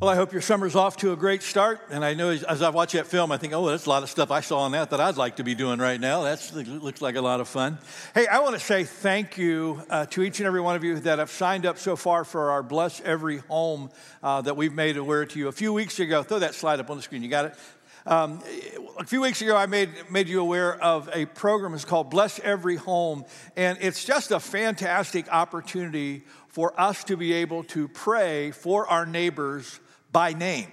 Well, I hope your summer's off to a great start. And I know as, as I watch that film, I think, oh, that's a lot of stuff I saw on that that I'd like to be doing right now. That looks like a lot of fun. Hey, I want to say thank you uh, to each and every one of you that have signed up so far for our Bless Every Home uh, that we've made aware to you. A few weeks ago, throw that slide up on the screen. You got it? Um, a few weeks ago, I made, made you aware of a program. It's called Bless Every Home. And it's just a fantastic opportunity for us to be able to pray for our neighbors by name.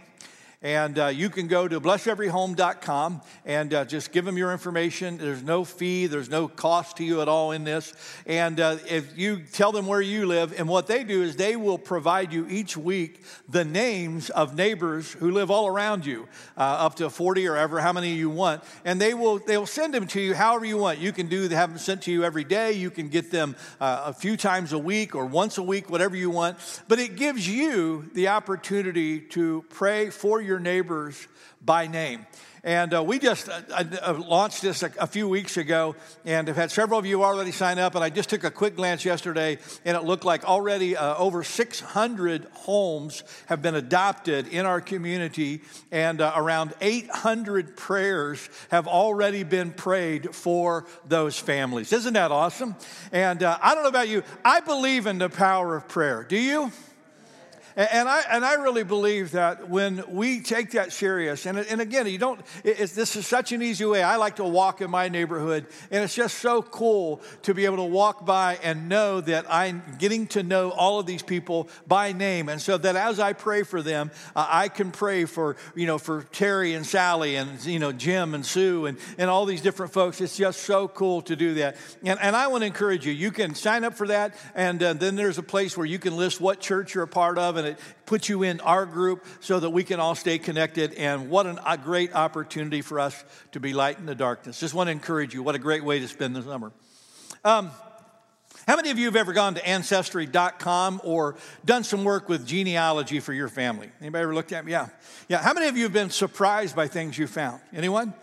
And uh, you can go to blesseveryhome.com and uh, just give them your information. There's no fee, there's no cost to you at all in this. And uh, if you tell them where you live, and what they do is they will provide you each week the names of neighbors who live all around you, uh, up to 40 or ever, how many you want. And they will, they will send them to you however you want. You can do, have them sent to you every day. You can get them uh, a few times a week or once a week, whatever you want. But it gives you the opportunity to pray for your your neighbors by name. And uh, we just uh, uh, launched this a, a, few weeks ago and have had several of you already sign up. And I just took a quick glance yesterday and it looked like already uh, over 600 homes have been adopted in our community and uh, around 800 prayers have already been prayed for those families. Isn't that awesome? And uh, I don't know about you, I believe in the power of prayer. Do you? And I, and I really believe that when we take that serious, and, and again, you don't, this is such an easy way. I like to walk in my neighborhood, and it's just so cool to be able to walk by and know that I'm getting to know all of these people by name. And so that as I pray for them, uh, I can pray for, you know, for Terry and Sally and, you know, Jim and Sue and, and all these different folks. It's just so cool to do that. And, and I want to encourage you, you can sign up for that, and uh, then there's a place where you can list what church you're a part of, and and it puts you in our group so that we can all stay connected. And what an, a great opportunity for us to be light in the darkness. Just want to encourage you. What a great way to spend the summer. Um, how many of you have ever gone to ancestry.com or done some work with genealogy for your family? Anybody ever looked at me? Yeah. Yeah. How many of you have been surprised by things you found? Anyone?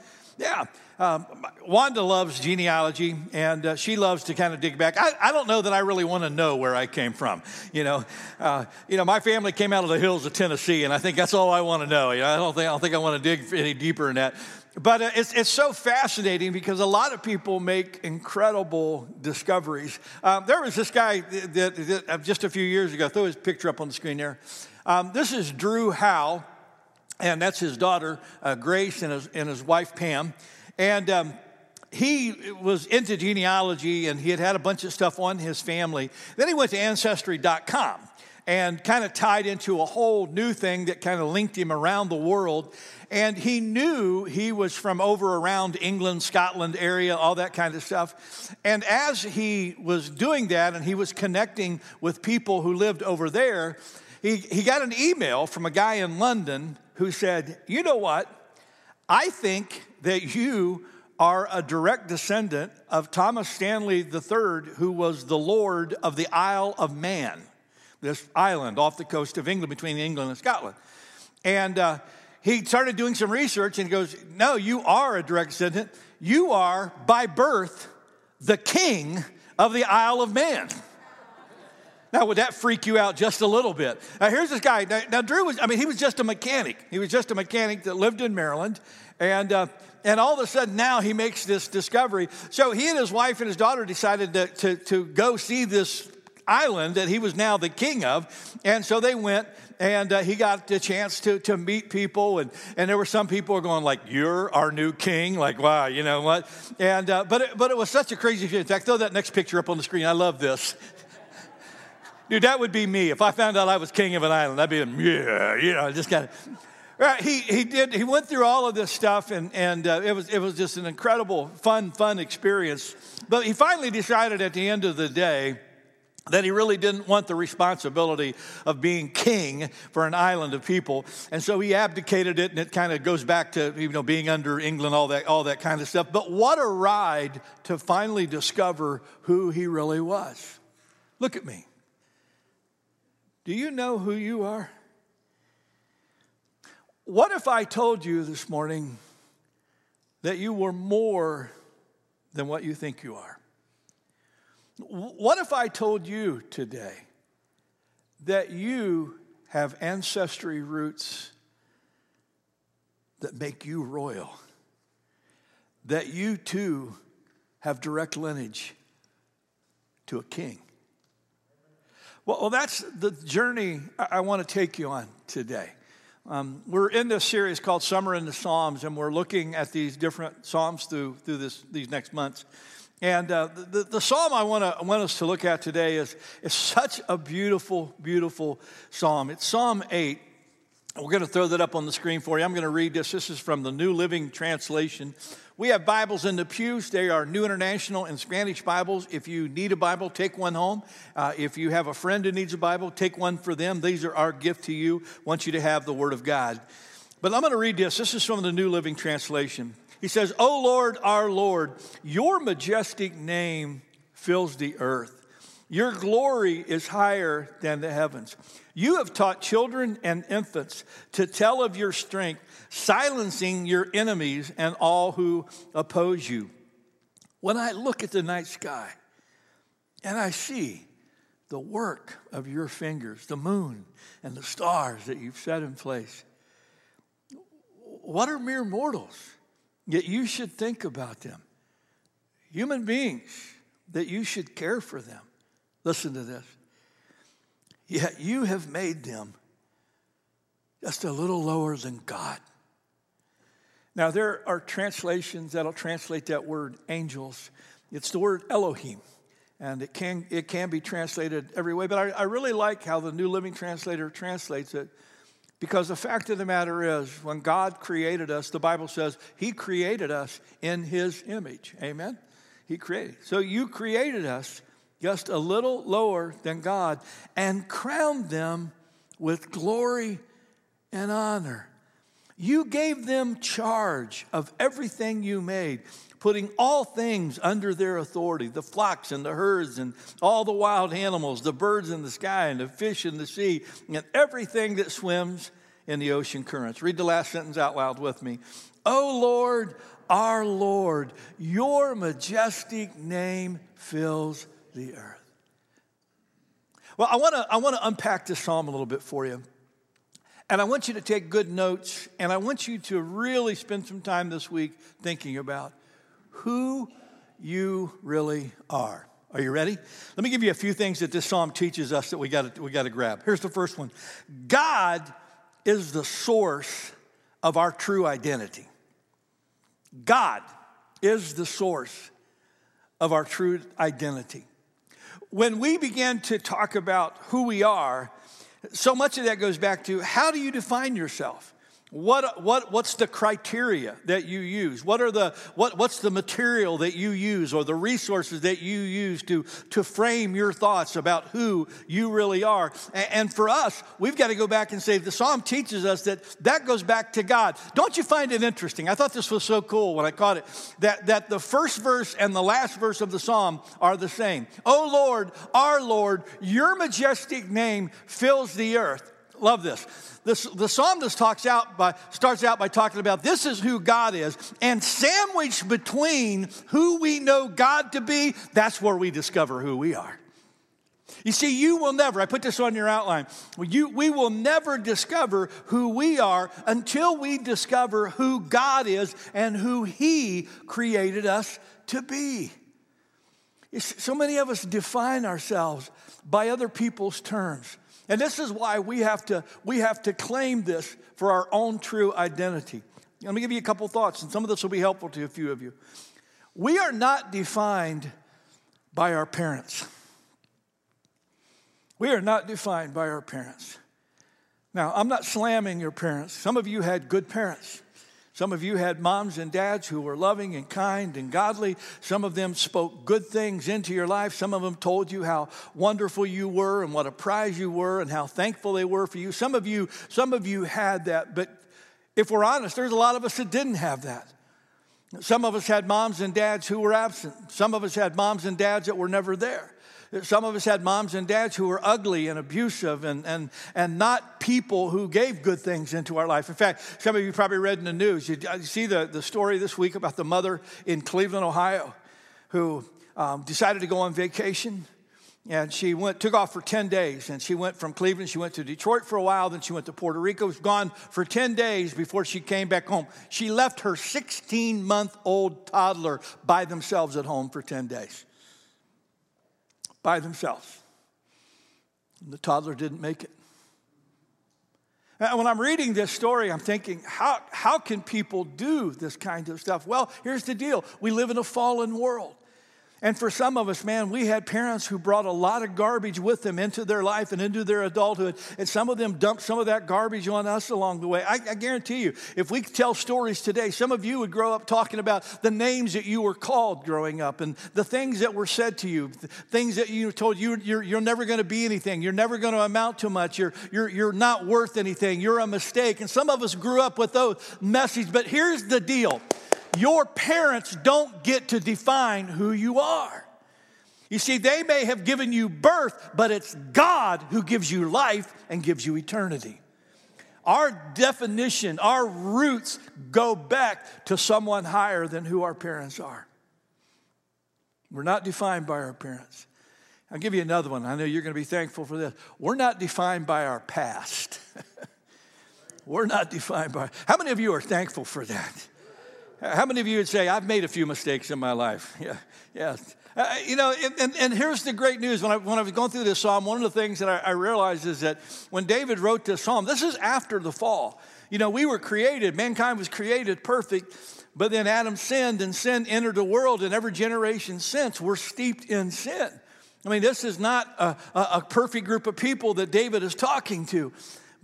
Yeah. Um, Wanda loves genealogy and uh, she loves to kind of dig back. I, I, don't know that I really want to know where I came from. You know, uh, you know, my family came out of the hills of Tennessee, and I think that's all I want to know. You know, I don't think I don't think I want to dig any deeper in that. But uh, it's, it's so fascinating because a lot of people make incredible discoveries. Um, there was this guy that, that, that, uh, just a few years ago, throw his picture up on the screen there. Um, this is Drew Howe, and that's his daughter, uh, Grace, and his, and his wife, Pam. And um, he was into genealogy and he had had a bunch of stuff on his family. Then he went to Ancestry.com and kind of tied into a whole new thing that kind of linked him around the world. And he knew he was from over around England, Scotland area, all that kind of stuff. And as he was doing that and he was connecting with people who lived over there, he, he got an email from a guy in London who said, You know what? I think that you are a direct descendant of Thomas Stanley III, who was the Lord of the Isle of Man, this island off the coast of England between England and Scotland. And uh, he started doing some research and he goes, No, you are a direct descendant. You are, by birth, the king of the Isle of Man. Now, would that freak you out just a little bit? Now, here's this guy. Now, now, Drew was, I mean, he was just a mechanic. He was just a mechanic that lived in Maryland. And, uh, and all of a sudden now he makes this discovery. So he and his wife and his daughter decided to, to, to go see this island that he was now the king of. And so they went and uh, he got the chance to, to meet people and, and there were some people going like you're our new king like wow you know what and uh, but, it, but it was such a crazy thing. in fact throw that next picture up on the screen i love this Dude, that would be me. If I found out I was king of an island, I'd be, yeah, you know, just kind of. Right, he, he did, he went through all of this stuff and, and uh, it, was, it was just an incredible, fun, fun experience. But he finally decided at the end of the day that he really didn't want the responsibility of being king for an island of people. And so he abdicated it and it kind of goes back to, you know, being under England, all that, all that kind of stuff. But what a ride to finally discover who he really was. Look at me. Do you know who you are? What if I told you this morning that you were more than what you think you are? What if I told you today that you have ancestry roots that make you royal, that you too have direct lineage to a king. Well, well that's the journey I, I want to take you on today. Um, we're in this series called Summer in the Psalms, and we're looking at these different Psalms through, through this, these next months. And uh, the, the psalm I want, to, want us to look at today is, is such a beautiful, beautiful psalm. It's Psalm 8. We're going to throw that up on the screen for you. I'm going to read this. This is from the New Living Translation. We have Bibles in the pews. They are New International and Spanish Bibles. If you need a Bible, take one home. Uh, if you have a friend who needs a Bible, take one for them. These are our gift to you. want you to have the Word of God. But I'm going to read this. This is from the New Living Translation. He says, O Lord, our Lord, your majestic name fills the earth. Your glory is higher than the heavens. You have taught children and infants to tell of your strength, silencing your enemies and all who oppose you. When I look at the night sky and I see the work of your fingers, the moon and the stars that you've set in place, what are mere mortals? Yet you should think about them. Human beings, that you should care for them. Listen to this. Yet you have made them just a little lower than God. Now, there are translations that'll translate that word angels. It's the word Elohim, and it can, it can be translated every way. But I, I really like how the New Living Translator translates it because the fact of the matter is, when God created us, the Bible says He created us in His image. Amen? He created. So you created us just a little lower than God, and crowned them with glory and honor. You gave them charge of everything you made, putting all things under their authority the flocks and the herds, and all the wild animals, the birds in the sky, and the fish in the sea, and everything that swims in the ocean currents. Read the last sentence out loud with me. O Lord, our Lord, your majestic name fills the earth. Well, I want to I want to unpack this psalm a little bit for you. And I want you to take good notes and I want you to really spend some time this week thinking about who you really are. Are you ready? Let me give you a few things that this psalm teaches us that we got we got to grab. Here's the first one. God is the source of our true identity. God is the source of our true identity when we begin to talk about who we are, so much of that goes back to how do you define yourself? What, what, what's the criteria that you use? What are the, what, what's the material that you use or the resources that you use to, to frame your thoughts about who you really are? And, and for us, we've got to go back and say the psalm teaches us that that goes back to God. Don't you find it interesting? I thought this was so cool when I caught it that, that the first verse and the last verse of the psalm are the same. Oh Lord, our Lord, your majestic name fills the earth. Love this. this the psalmist talks out by, starts out by talking about this is who God is. And sandwiched between who we know God to be, that's where we discover who we are. You see, you will never, I put this on your outline, you, we will never discover who we are until we discover who God is and who He created us to be. So many of us define ourselves by other people's terms. And this is why we have to, we have to claim this for our own true identity. Let me give you a couple thoughts, and some of this will be helpful to a few of you. We are not defined by our parents. We are not defined by our parents. Now, I'm not slamming your parents. Some of you had good parents. Some of you had moms and dads who were loving and kind and godly. Some of them spoke good things into your life. Some of them told you how wonderful you were and what a prize you were and how thankful they were for you. Some of you, some of you had that, but if we're honest, there's a lot of us that didn't have that. Some of us had moms and dads who were absent. Some of us had moms and dads that were never there. Some of us had moms and dads who were ugly and abusive and, and, and not people who gave good things into our life. In fact, some of you probably read in the news, you, you see the, the story this week about the mother in Cleveland, Ohio, who um, decided to go on vacation. And she went took off for 10 days. And she went from cleveland she went to detroit for a while then she went to puerto rico was gone for 10 days before she came back home. She left her 16 month old toddler by themselves at home for 10 days by themselves and the toddler didn't make it and when I'm reading this story, I'm thinking, how, how can people do this kind of stuff? Well, here's the deal we live in a fallen world. And for some of us, man, we had parents who brought a lot of garbage with them into their life and into their adulthood. And some of them dumped some of that garbage on us along the way. I, I, guarantee you, if we could tell stories today, some of you would grow up talking about the names that you were called growing up and the things that were said to you, things that you were told you, you're, you're never going to be anything. You're never going to amount to much. You're, you're, you're not worth anything. You're a mistake. And some of us grew up with those messages. But here's the deal your parents don't get to define who you are. You see, they may have given you birth, but it's God who gives you life and gives you eternity. Our definition, our roots go back to someone higher than who our parents are. We're not defined by our parents. I'll give you another one. I know you're going to be thankful for this. We're not defined by our past. We're not defined by. How many of you are thankful for that? How many of you would say, I've made a few mistakes in my life? Yeah, yeah. Uh, you know, and, and, here's the great news. When I, when I was going through this psalm, one of the things that I, I realized is that when David wrote this psalm, this is after the fall. You know, we were created, mankind was created perfect, but then Adam sinned and sin entered the world, and every generation since we're steeped in sin. I mean, this is not a, a, perfect group of people that David is talking to.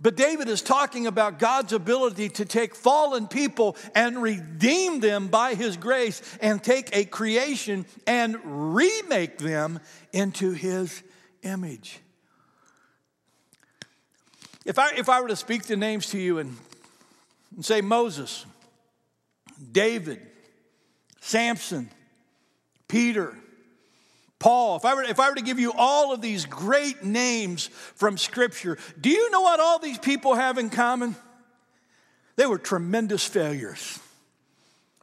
But David is talking about God's ability to take fallen people and redeem them by his grace and take a creation and remake them into his image. If I, if I were to speak the names to you and, and say Moses, David, Samson, Peter, Paul, if I, were, if I were to give you all of these great names from Scripture, do you know what all these people have in common? They were tremendous failures.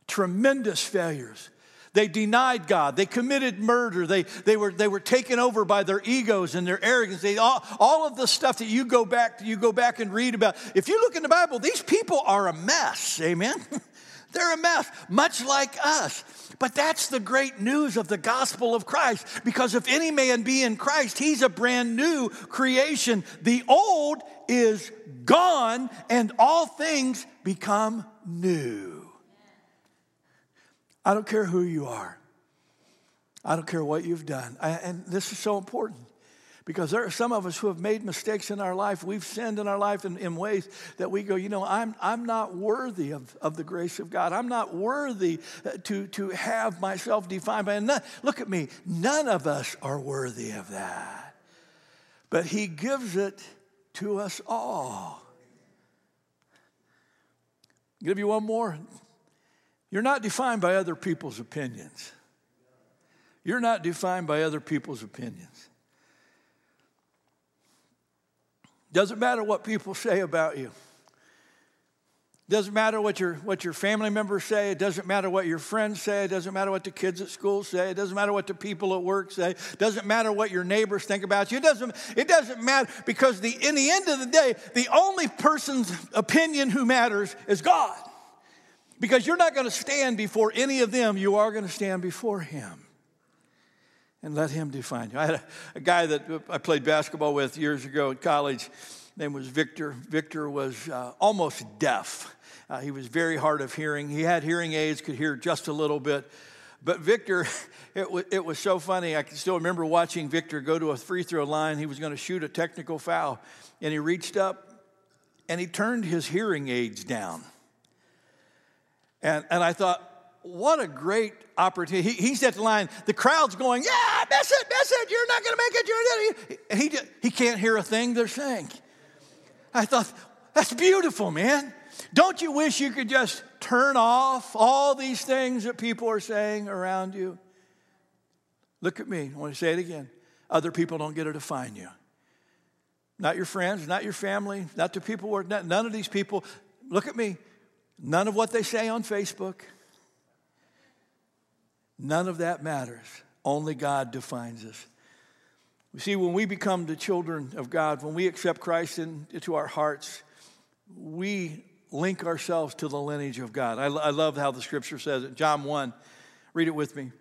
Tremendous failures. They denied God. They committed murder. They, they, were, they were taken over by their egos and their arrogance. They, all, all of the stuff that you go back you go back and read about. If you look in the Bible, these people are a mess. Amen. They're a mess, much like us. But that's the great news of the gospel of Christ because if any man be in Christ, he's a brand new creation. The old is gone and all things become new. I don't care who you are, I don't care what you've done. I, and this is so important. Because there are some of us who have made mistakes in our life. We've sinned in our life in, in ways that we go, you know, I'm, I'm not worthy of, of the grace of God. I'm not worthy uh, to, to have myself defined by none. Look at me. None of us are worthy of that. But He gives it to us all. Give you one more. You're not defined by other people's opinions. You're not defined by other people's opinions. Doesn't matter what people say about you. Doesn't matter what your, what your family members say. It doesn't matter what your friends say. It doesn't matter what the kids at school say. It doesn't matter what the people at work say. It doesn't matter what your neighbors think about you. It doesn't, it doesn't matter because the, in the end of the day, the only person's opinion who matters is God. Because you're not going to stand before any of them, you are going to stand before Him and let him define you. I had a, a, guy that I played basketball with years ago at college. Name was Victor. Victor was uh, almost deaf. Uh, he was very hard of hearing. He had hearing aids, could hear just a little bit. But Victor, it, w- it was so funny. I can still remember watching Victor go to a free throw line. He was going to shoot a technical foul, and he reached up and he turned his hearing aids down. And, and I thought, what a great opportunity. He, he's at the line, the crowd's going, Yeah, miss it, miss it, you're not gonna make it, you're not. He, he can't hear a thing they're saying. I thought, That's beautiful, man. Don't you wish you could just turn off all these things that people are saying around you? Look at me. I want to say it again. Other people don't get to define you. Not your friends, not your family, not the people who are, none of these people. Look at me. None of what they say on Facebook None of that matters. Only God defines us. See, when we become the children of God, when we accept Christ into our hearts, we link ourselves to the lineage of God. I, I love how the scripture says it. John 1, read it with me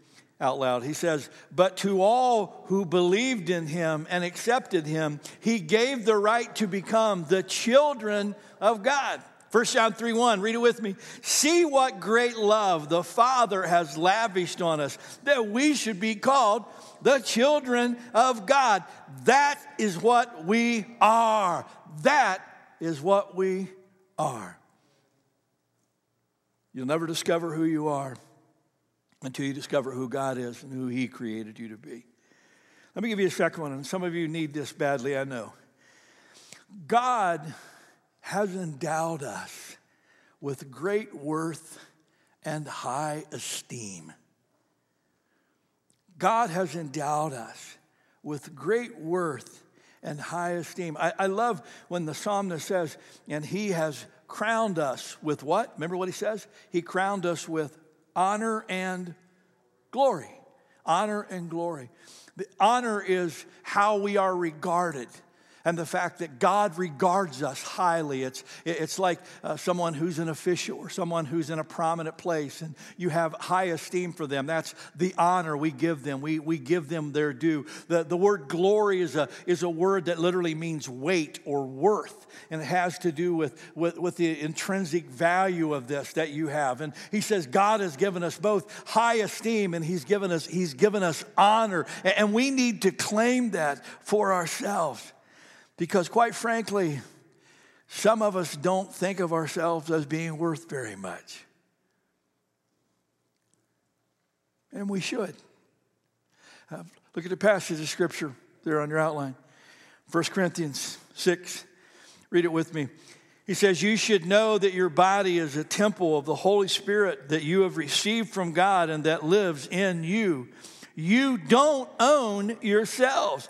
out loud. He says, But to all who believed in him and accepted him, he gave the right to become the children of God. 1 John 3 1, read it with me. See what great love the Father has lavished on us, that we should be called the children of God. That is what we are. That is what we are. You'll never discover who you are until you discover who God is and who He created you to be. Let me give you a second one, and some of you need this badly, I know. God has endowed us with great worth and high esteem. God has endowed us with great worth and high esteem. I, I, love when the psalmist says, and he has crowned us with what? Remember what he says? He crowned us with honor and glory. Honor and glory. The honor is how we are regarded and the fact that God regards us highly. It's, it's like uh, someone who's an official or someone who's in a prominent place and you have high esteem for them. That's the honor we give them. We, we give them their due. The, the word glory is a, is a word that literally means weight or worth, and it has to do with, with, with the intrinsic value of this that you have. And he says God has given us both high esteem and he's given us, he's given us honor, and we need to claim that for ourselves. Because, quite frankly, some of us don't think of ourselves as being worth very much. And we should. Uh, look at the passage of scripture there on your outline 1 Corinthians 6. Read it with me. He says, You should know that your body is a temple of the Holy Spirit that you have received from God and that lives in you. You don't own yourselves.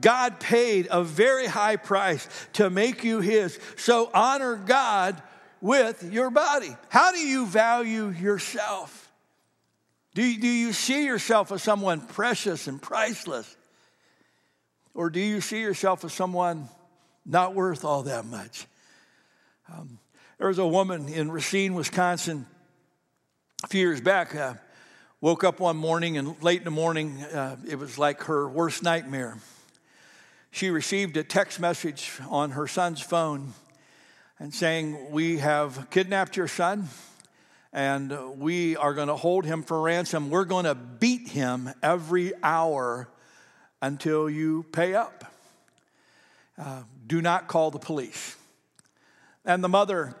God paid a very high price to make you His. So honor God with your body. How do you value yourself? Do you, do you see yourself as someone precious and priceless? Or do you see yourself as someone not worth all that much? Um, there was a woman in Racine, Wisconsin, a few years back. Uh, woke up one morning, and late in the morning, uh, it was like her worst nightmare she received a text message on her son's phone and saying, We have kidnapped your son and we are going to hold him for ransom. We're going to beat him every hour until you pay up. Uh, do not call the police. And the mother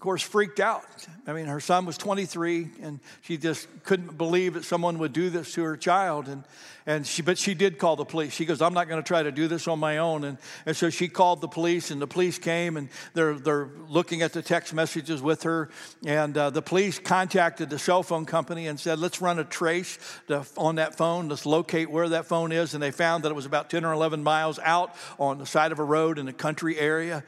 of course, freaked out. I mean, her son was 23, and she just couldn't believe that someone would do this to her child. And, and she, but she did call the police. She goes, I'm not going to try to do this on my own. And, and so she called the police, and the police came, and they're, they're looking at the text messages with her. And uh, the police contacted the cell phone company and said, Let's run a trace to, on that phone. Let's locate where that phone is. And they found that it was about 10 or 11 miles out on the side of a road in a country area.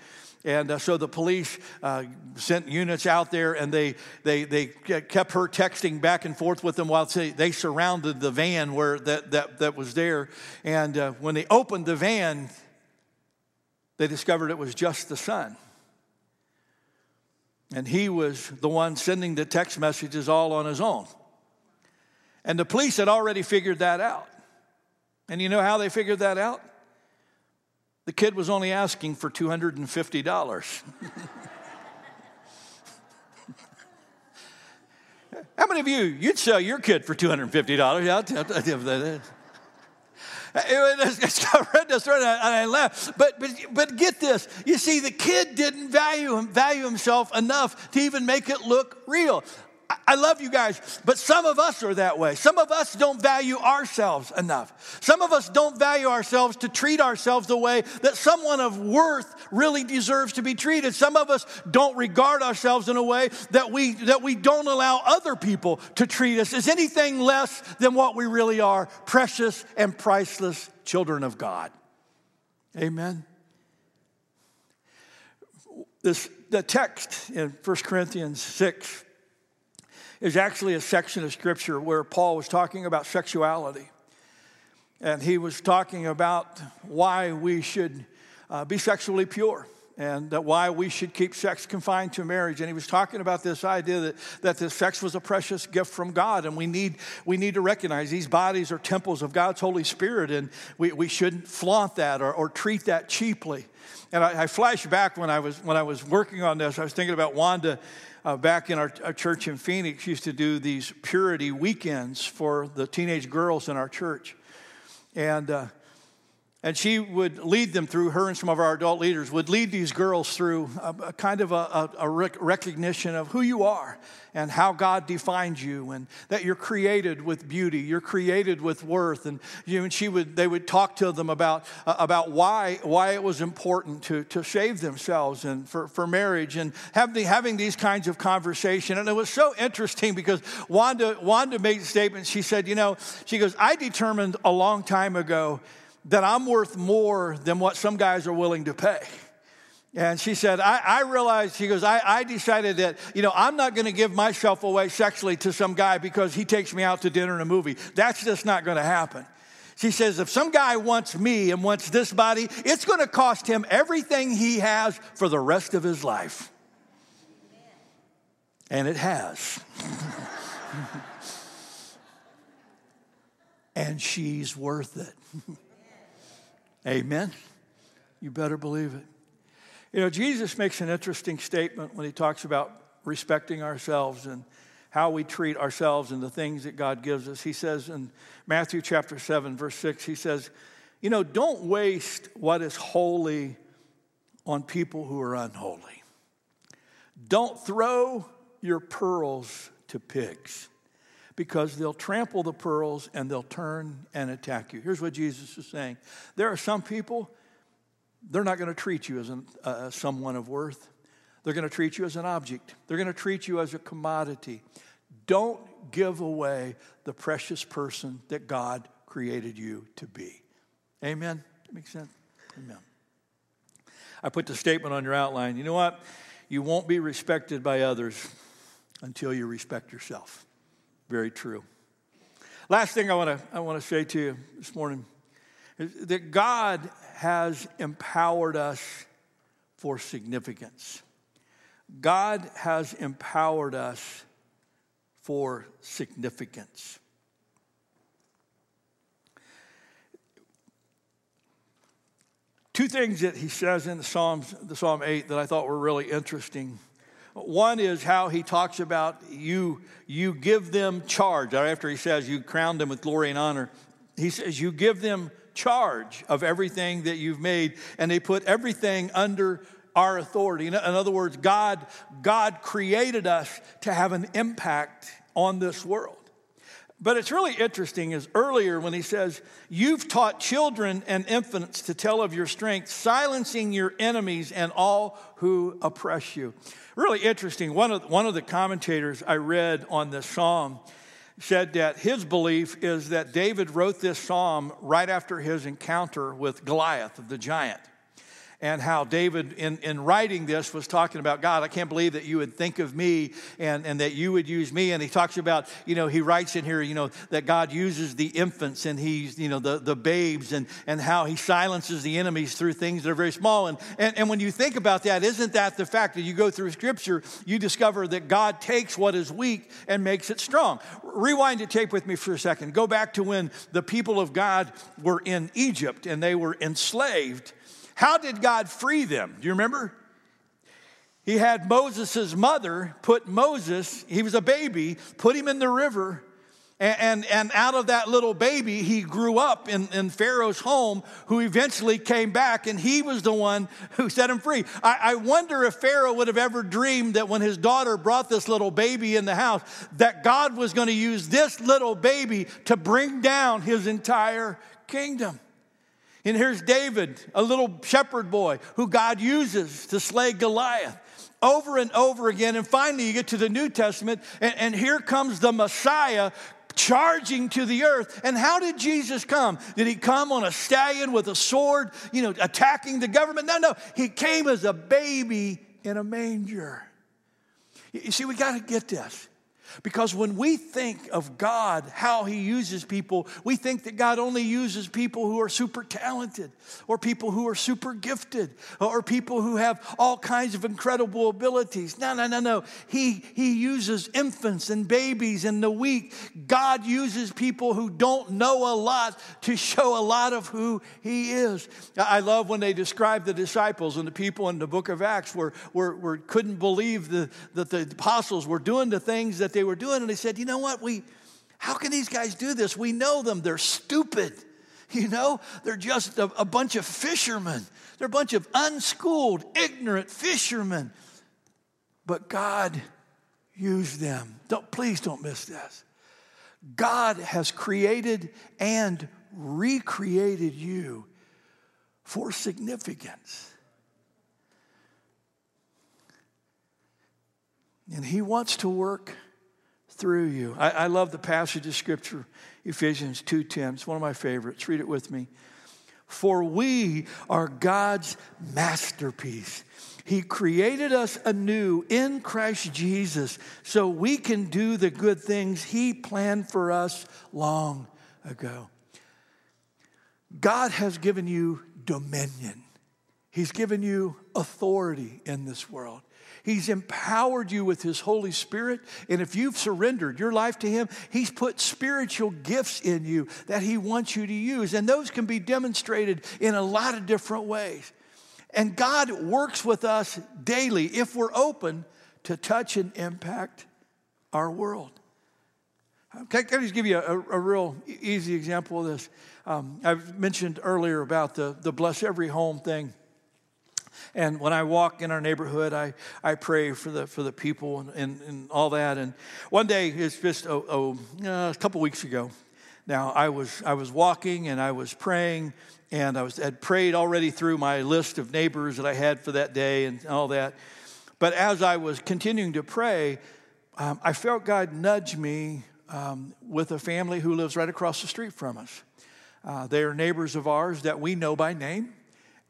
And uh, so the police uh, sent units out there and they, they, they kept her texting back and forth with them while they, they surrounded the van where that, that, that was there. And uh, when they opened the van, they discovered it was just the son. And he was the one sending the text messages all on his own. And the police had already figured that out. And you know how they figured that out? The kid was only asking for $250. How many of you, you'd sell your kid for $250? Yeah, I read this and I laughed. But, but, but get this. You see, the kid didn't value, value himself enough to even make it look real. I love you guys, but some of us are that way. Some of us don't value ourselves enough. Some of us don't value ourselves to treat ourselves the way that someone of worth really deserves to be treated. Some of us don't regard ourselves in a way that we, that we don't allow other people to treat us as anything less than what we really are precious and priceless children of God. Amen. This, the text in 1 Corinthians 6 is actually a section of scripture where Paul was talking about sexuality. and he was talking about why we should uh, be sexually pure and that why we should keep sex confined to marriage. And he was talking about this idea that, that the sex was a precious gift from God, and we need, we need to recognize these bodies are temples of God's Holy Spirit, and we, we shouldn't flaunt that or, or treat that cheaply. And I, I flash back when I, was, when I was working on this, I was thinking about Wanda. Uh, back in our, our, church in Phoenix, used to do these purity weekends for the teenage girls in our church. And uh, and she would lead them through, her and some of our adult leaders would lead these girls through a, a kind of a, a, rec- recognition of who you are and how God defines you and that you're created with beauty, you're created with worth. And, you know, and she would, they would talk to them about, uh, about why, why it was important to, to save themselves and for, for marriage and have the, having these kinds of conversation. And it was so interesting because Wanda, Wanda made a statement. She said, you know, she goes, I determined a long time ago that I'm worth more than what some guys are willing to pay. And she said, I, I realized, she goes, I, I decided that, you know, I'm not going to give myself away sexually to some guy because he takes me out to dinner and a movie. That's just not going to happen. She says, if some guy wants me and wants this body, it's going to cost him everything he has for the rest of his life. And it has. and she's worth it. Amen. You better believe it. You know, Jesus makes an interesting statement when he talks about respecting ourselves and how we treat ourselves and the things that God gives us. He says in Matthew chapter 7, verse 6, he says, You know, don't waste what is holy on people who are unholy. Don't throw your pearls to pigs because they'll trample the pearls and they'll turn and attack you. Here's what Jesus is saying there are some people, they're not going to treat you as an, uh, someone of worth, they're going to treat you as an object, they're going to treat you as a commodity. Don't give away the precious person that God created you to be. Amen? That makes sense? Amen. I put the statement on your outline. You know what? You won't be respected by others until you respect yourself very true. Last thing I want to I want to say to you this morning is that God has empowered us for significance. God has empowered us for significance. Two things that he says in the Psalms, the Psalm 8 that I thought were really interesting. One is how he talks about you, you give them charge. After he says you crown them with glory and honor, he says you give them charge of everything that you've made, and they put everything under our authority. In other words, God, God created us to have an impact on this world. But it's really interesting is earlier when he says, You've taught children and infants to tell of your strength, silencing your enemies and all who oppress you. Really interesting. One of, one of the commentators I read on this psalm said that his belief is that David wrote this psalm right after his encounter with Goliath, the giant and how David, in, in writing this, was talking about God, I can't believe that you would think of me and, and that you would use me. And he talks about, you know, he writes in here, you know, that God uses the infants and he's, you know, the, the babes and, and how he silences the enemies through things that are very small. And, and, and when you think about that, isn't that the fact that you go through scripture, you discover that God takes what is weak and makes it strong? Rewind the tape with me for a second. Go back to when the people of God were in Egypt and they were enslaved how did God free them? Do you remember? He had Moses' mother put Moses, he was a baby, put him in the river. And, and, and out of that little baby, he grew up in, in Pharaoh's home, who eventually came back, and he was the one who set him free. I, I wonder if Pharaoh would have ever dreamed that when his daughter brought this little baby in the house, that God was going to use this little baby to bring down his entire kingdom. And here's David, a little shepherd boy who God uses to slay Goliath over and over again. And finally, you get to the New Testament, and, and, here comes the Messiah charging to the earth. And how did Jesus come? Did he come on a stallion with a sword, you know, attacking the government? No, no. He came as a baby in a manger. You see, we got to get this. Because when we think of God, how He uses people, we think that God only uses people who are super talented, or people who are super gifted, or people who have all kinds of incredible abilities. No, no, no, no. He, he uses infants and babies and the weak. God uses people who don't know a lot to show a lot of who He is. I love when they describe the disciples and the people in the book of Acts where, where, where couldn't believe the, that the apostles were doing the things that they were doing. And they said, you know what? We, how can these guys do this? We know them. They're stupid. You know, they're just a, a bunch of fishermen. They're a bunch of unschooled, ignorant fishermen. But God used them. Don't, please don't miss this. God has created and recreated you for significance. And He wants to work through you. I, I love the passage of Scripture, Ephesians 2.10. It's one of my favorites. Read it with me. For we are God's masterpiece. He created us anew in Christ Jesus so we can do the good things He planned for us long ago. God has given you dominion, He's given you authority in this world. He's empowered you with His Holy Spirit. And if you've surrendered your life to Him, He's put spiritual gifts in you that He wants you to use. And those can be demonstrated in a lot of different ways. And God works with us daily if we're open to touch and impact our world. Can, I just give you a, a real easy example of this? Um, I've mentioned earlier about the, the bless every home thing. And when I walk in our neighborhood, I, I pray for the, for the people and, and, and all that. And one day, it's just a, a, a couple weeks ago, now I was, I was walking and I was praying and I was, had prayed already through my list of neighbors that I had for that day and all that. But as I was continuing to pray, um, I felt God nudge me um, with a family who lives right across the street from us. Uh, they are neighbors of ours that we know by name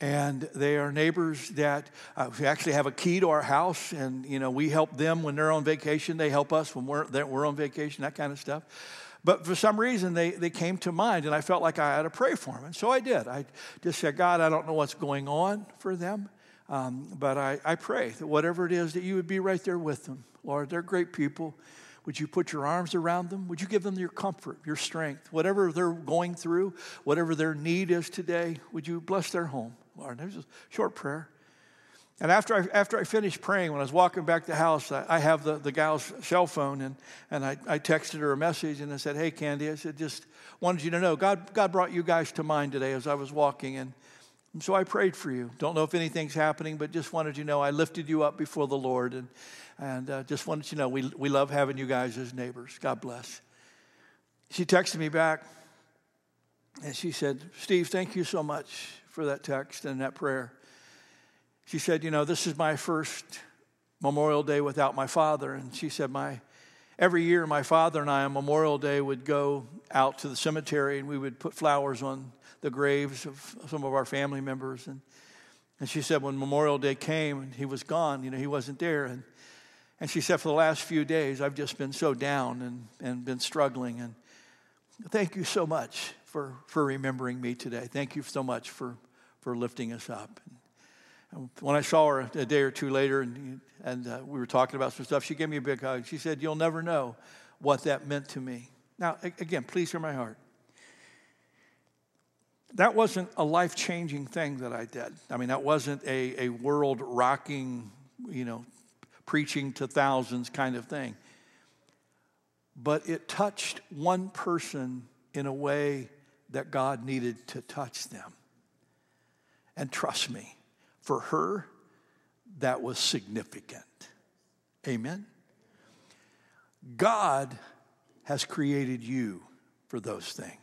and they are neighbors that uh, actually have a key to our house and you know we help them when they're on vacation they help us when we're, we're on vacation that kind of stuff but for some reason they, they came to mind and i felt like i had to pray for them and so i did i just said god i don't know what's going on for them um, but I, I pray that whatever it is that you would be right there with them lord they're great people would you put your arms around them? Would you give them your comfort, your strength, whatever they're going through, whatever their need is today? Would you bless their home? Lord. It was a short prayer. And after I, after I finished praying, when I was walking back to the house, I, I have the, the gal's cell phone, and, and I, I texted her a message, and I said, Hey, Candy, I said, just wanted you to know, God, God brought you guys to mind today as I was walking, and, so I prayed for you. Don't know if anything's happening, but just wanted you to know I lifted you up before the Lord, and, and uh, just wanted you to know we, we love having you guys as neighbors. God bless. She texted me back, and she said, Steve, thank you so much for that text and that prayer. She said, You know, this is my first Memorial Day without my father. And she said, My every year my father and I on Memorial Day would go out to the cemetery and we would put flowers on the graves of some of our family members. And, and she said, when Memorial Day came and he was gone, you know, he wasn't there. And, and she said, for the last few days, I've just been so down and, and been struggling. And thank you so much for, for remembering me today. Thank you so much for, for lifting us up. And when I saw her a day or two later and, and uh, we were talking about some stuff, she gave me a big hug. She said, You'll never know what that meant to me. Now, again, please hear my heart. That wasn't a life changing thing that I did. I mean, that wasn't a, a world rocking, you know, preaching to thousands kind of thing. But it touched one person in a way that God needed to touch them. And trust me, for her, that was significant. Amen? God has created you for those things.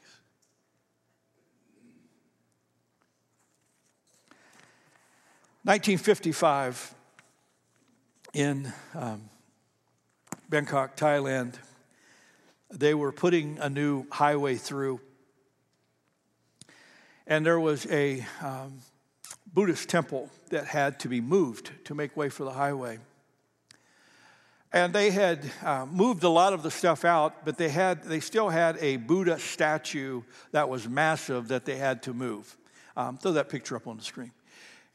Nineteen fifty-five in um, Bangkok, Thailand, they were putting a new highway through and there was a um, Buddhist temple that had to be moved to make way for the highway. And they had uh, moved a lot of the stuff out, but they, had, they still had a Buddha statue that was massive that they had to move. Um, throw that picture up on the screen.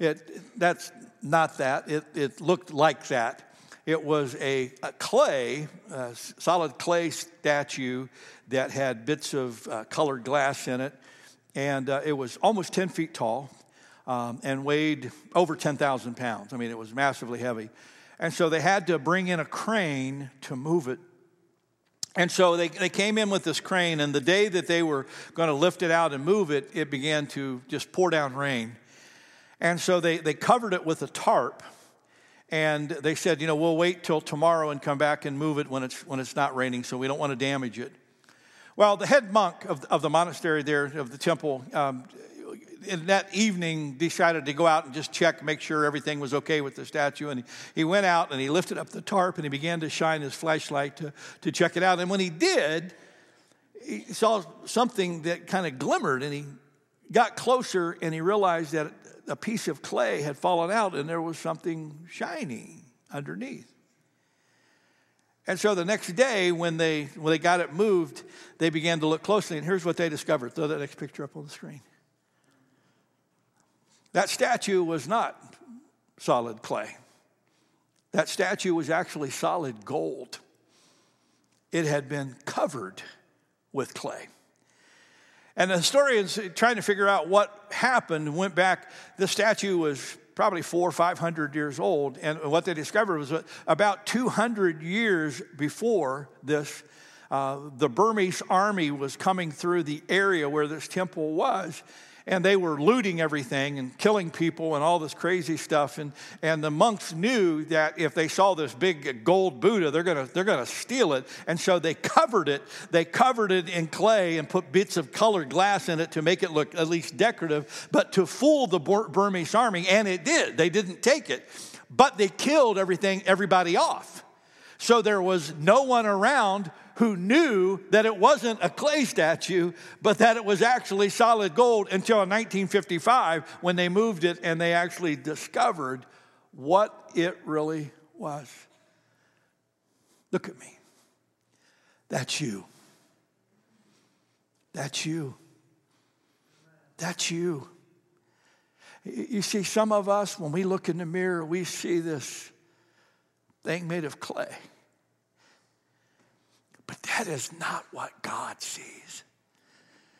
It, that's not that. It, it looked like that. It was a, a clay, a solid clay statue that had bits of uh, colored glass in it. And uh, it was almost 10 feet tall um, and weighed over 10,000 pounds. I mean, it was massively heavy. And so they had to bring in a crane to move it. And so they, they came in with this crane, and the day that they were going to lift it out and move it, it began to just pour down rain. And so they, they covered it with a tarp. And they said, you know, we'll wait till tomorrow and come back and move it when it's, when it's not raining, so we don't want to damage it. Well, the head monk of, of the monastery there, of the temple, um, in that evening decided to go out and just check, make sure everything was okay with the statue. And he, he went out and he lifted up the tarp and he began to shine his flashlight to, to check it out. And when he did, he saw something that kind of glimmered and he got closer and he realized that a piece of clay had fallen out and there was something shiny underneath. And so the next day, when they, when they got it moved, they began to look closely, and here's what they discovered. Throw that next picture up on the screen. That statue was not solid clay, that statue was actually solid gold. It had been covered with clay. And the historians trying to figure out what happened went back. The statue was probably four or five hundred years old. And what they discovered was about 200 years before this, uh, the Burmese army was coming through the area where this temple was and they were looting everything and killing people and all this crazy stuff. And, and the monks knew that if they saw this big gold Buddha, they're gonna, they're gonna steal it. And so they covered it. They covered it in clay and put bits of colored glass in it to make it look at least decorative, but to fool the Burmese army. And it did. They didn't take it, but they killed everything, everybody off. So there was no one around who knew that it wasn't a clay statue, but that it was actually solid gold until 1955 when they moved it and they actually discovered what it really was. Look at me. That's you. That's you. That's you. You see, some of us, when we look in the mirror, we see this thing made of clay. But that is not what God sees.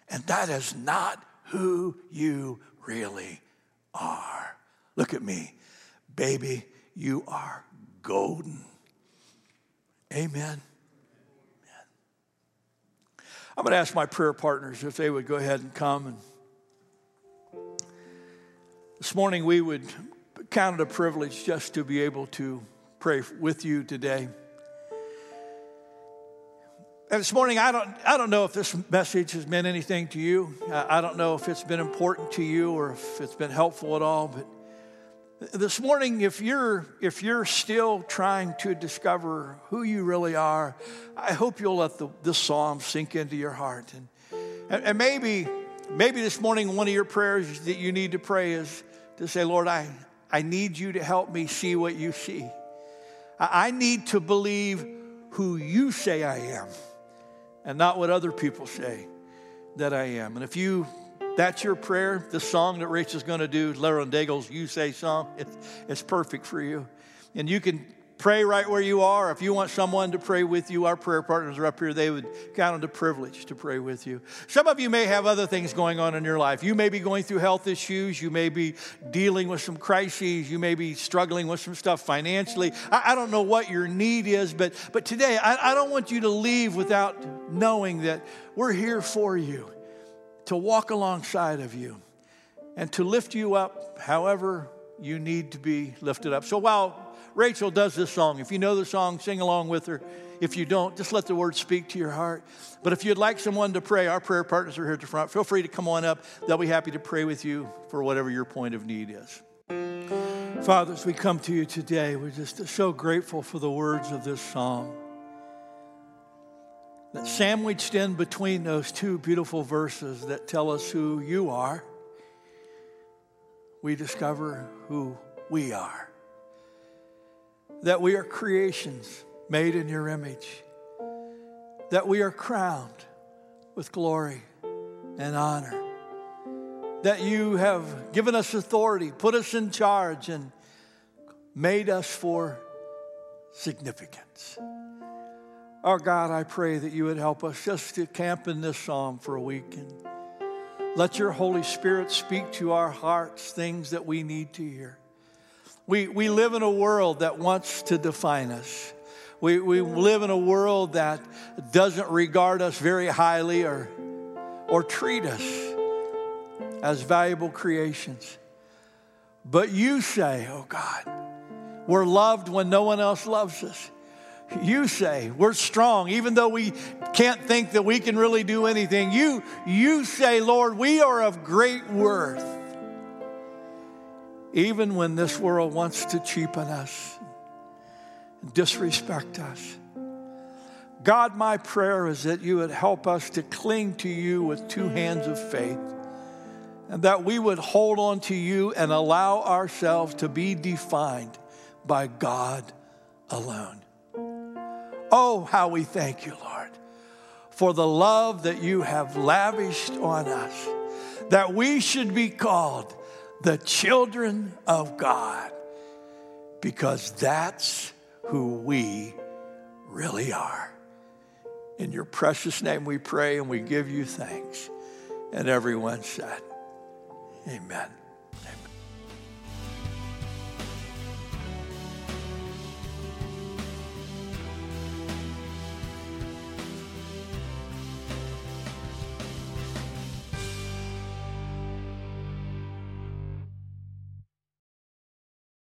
And that is not who you really are. Look at me. Baby, you are golden. Amen. I'm going to ask my prayer partners if they would go ahead and come. And this morning, we would count it a privilege just to be able to pray with you today. And this morning, I don't, I don't know if this message has meant anything to you. I don't know if it's been important to you or if it's been helpful at all. But this morning, if you're, if you're still trying to discover who you really are, I hope you'll let the, this psalm sink into your heart. And, and, and maybe, maybe this morning, one of your prayers that you need to pray is to say, Lord, I, I need you to help me see what you see. I, I need to believe who you say I am and not what other people say that I am. And if you that's your prayer, the song that Rachel's going to do, Lauren Daigle's You Say song, it's perfect for you. And you can pray right where you are. If you want someone to pray with you, our prayer partners are up here. They would count it a privilege to pray with you. Some of you may have other things going on in your life. You may be going through health issues. You may be dealing with some crises. You may be struggling with some stuff financially. I, I don't know what your need is, but, but today I, I don't want you to leave without knowing that we're here for you, to walk alongside of you, and to lift you up however you need to be lifted up. So while Rachel does this song. If you know the song, sing along with her. If you don't, just let the words speak to your heart. But if you'd like someone to pray, our prayer partners are here at the front. Feel free to come on up. They'll be happy to pray with you for whatever your point of need is. Father, as we come to you today, we're just so grateful for the words of this song. That sandwiched in between those two beautiful verses that tell us who you are, we discover who we are that we are creations made in your image, that we are crowned with glory and honor, that you have given us authority, put us in charge, and made us for significance. Our God, I pray that you would help us just to camp in this psalm for a week and let your Holy Spirit speak to our hearts things that we need to hear. We, we live in a world that wants to define us. We, we live in a world that doesn't regard us very highly or, or treat us as valuable creations. But you say, oh God, we're loved when no one else loves us. You say we're strong, even though we can't think that we can really do anything. You, you say, Lord, we are of great worth even when this world wants to cheapen us, and disrespect us. God, my prayer is that you would help us to cling to you with two hands of faith, and that we would hold on to you and allow ourselves to be defined by God alone. Oh, how we thank you, Lord, for the love that you have lavished on us, that we should be called the children of God, because that's who we really are. In your precious name we pray and we give you thanks. And everyone said, Amen.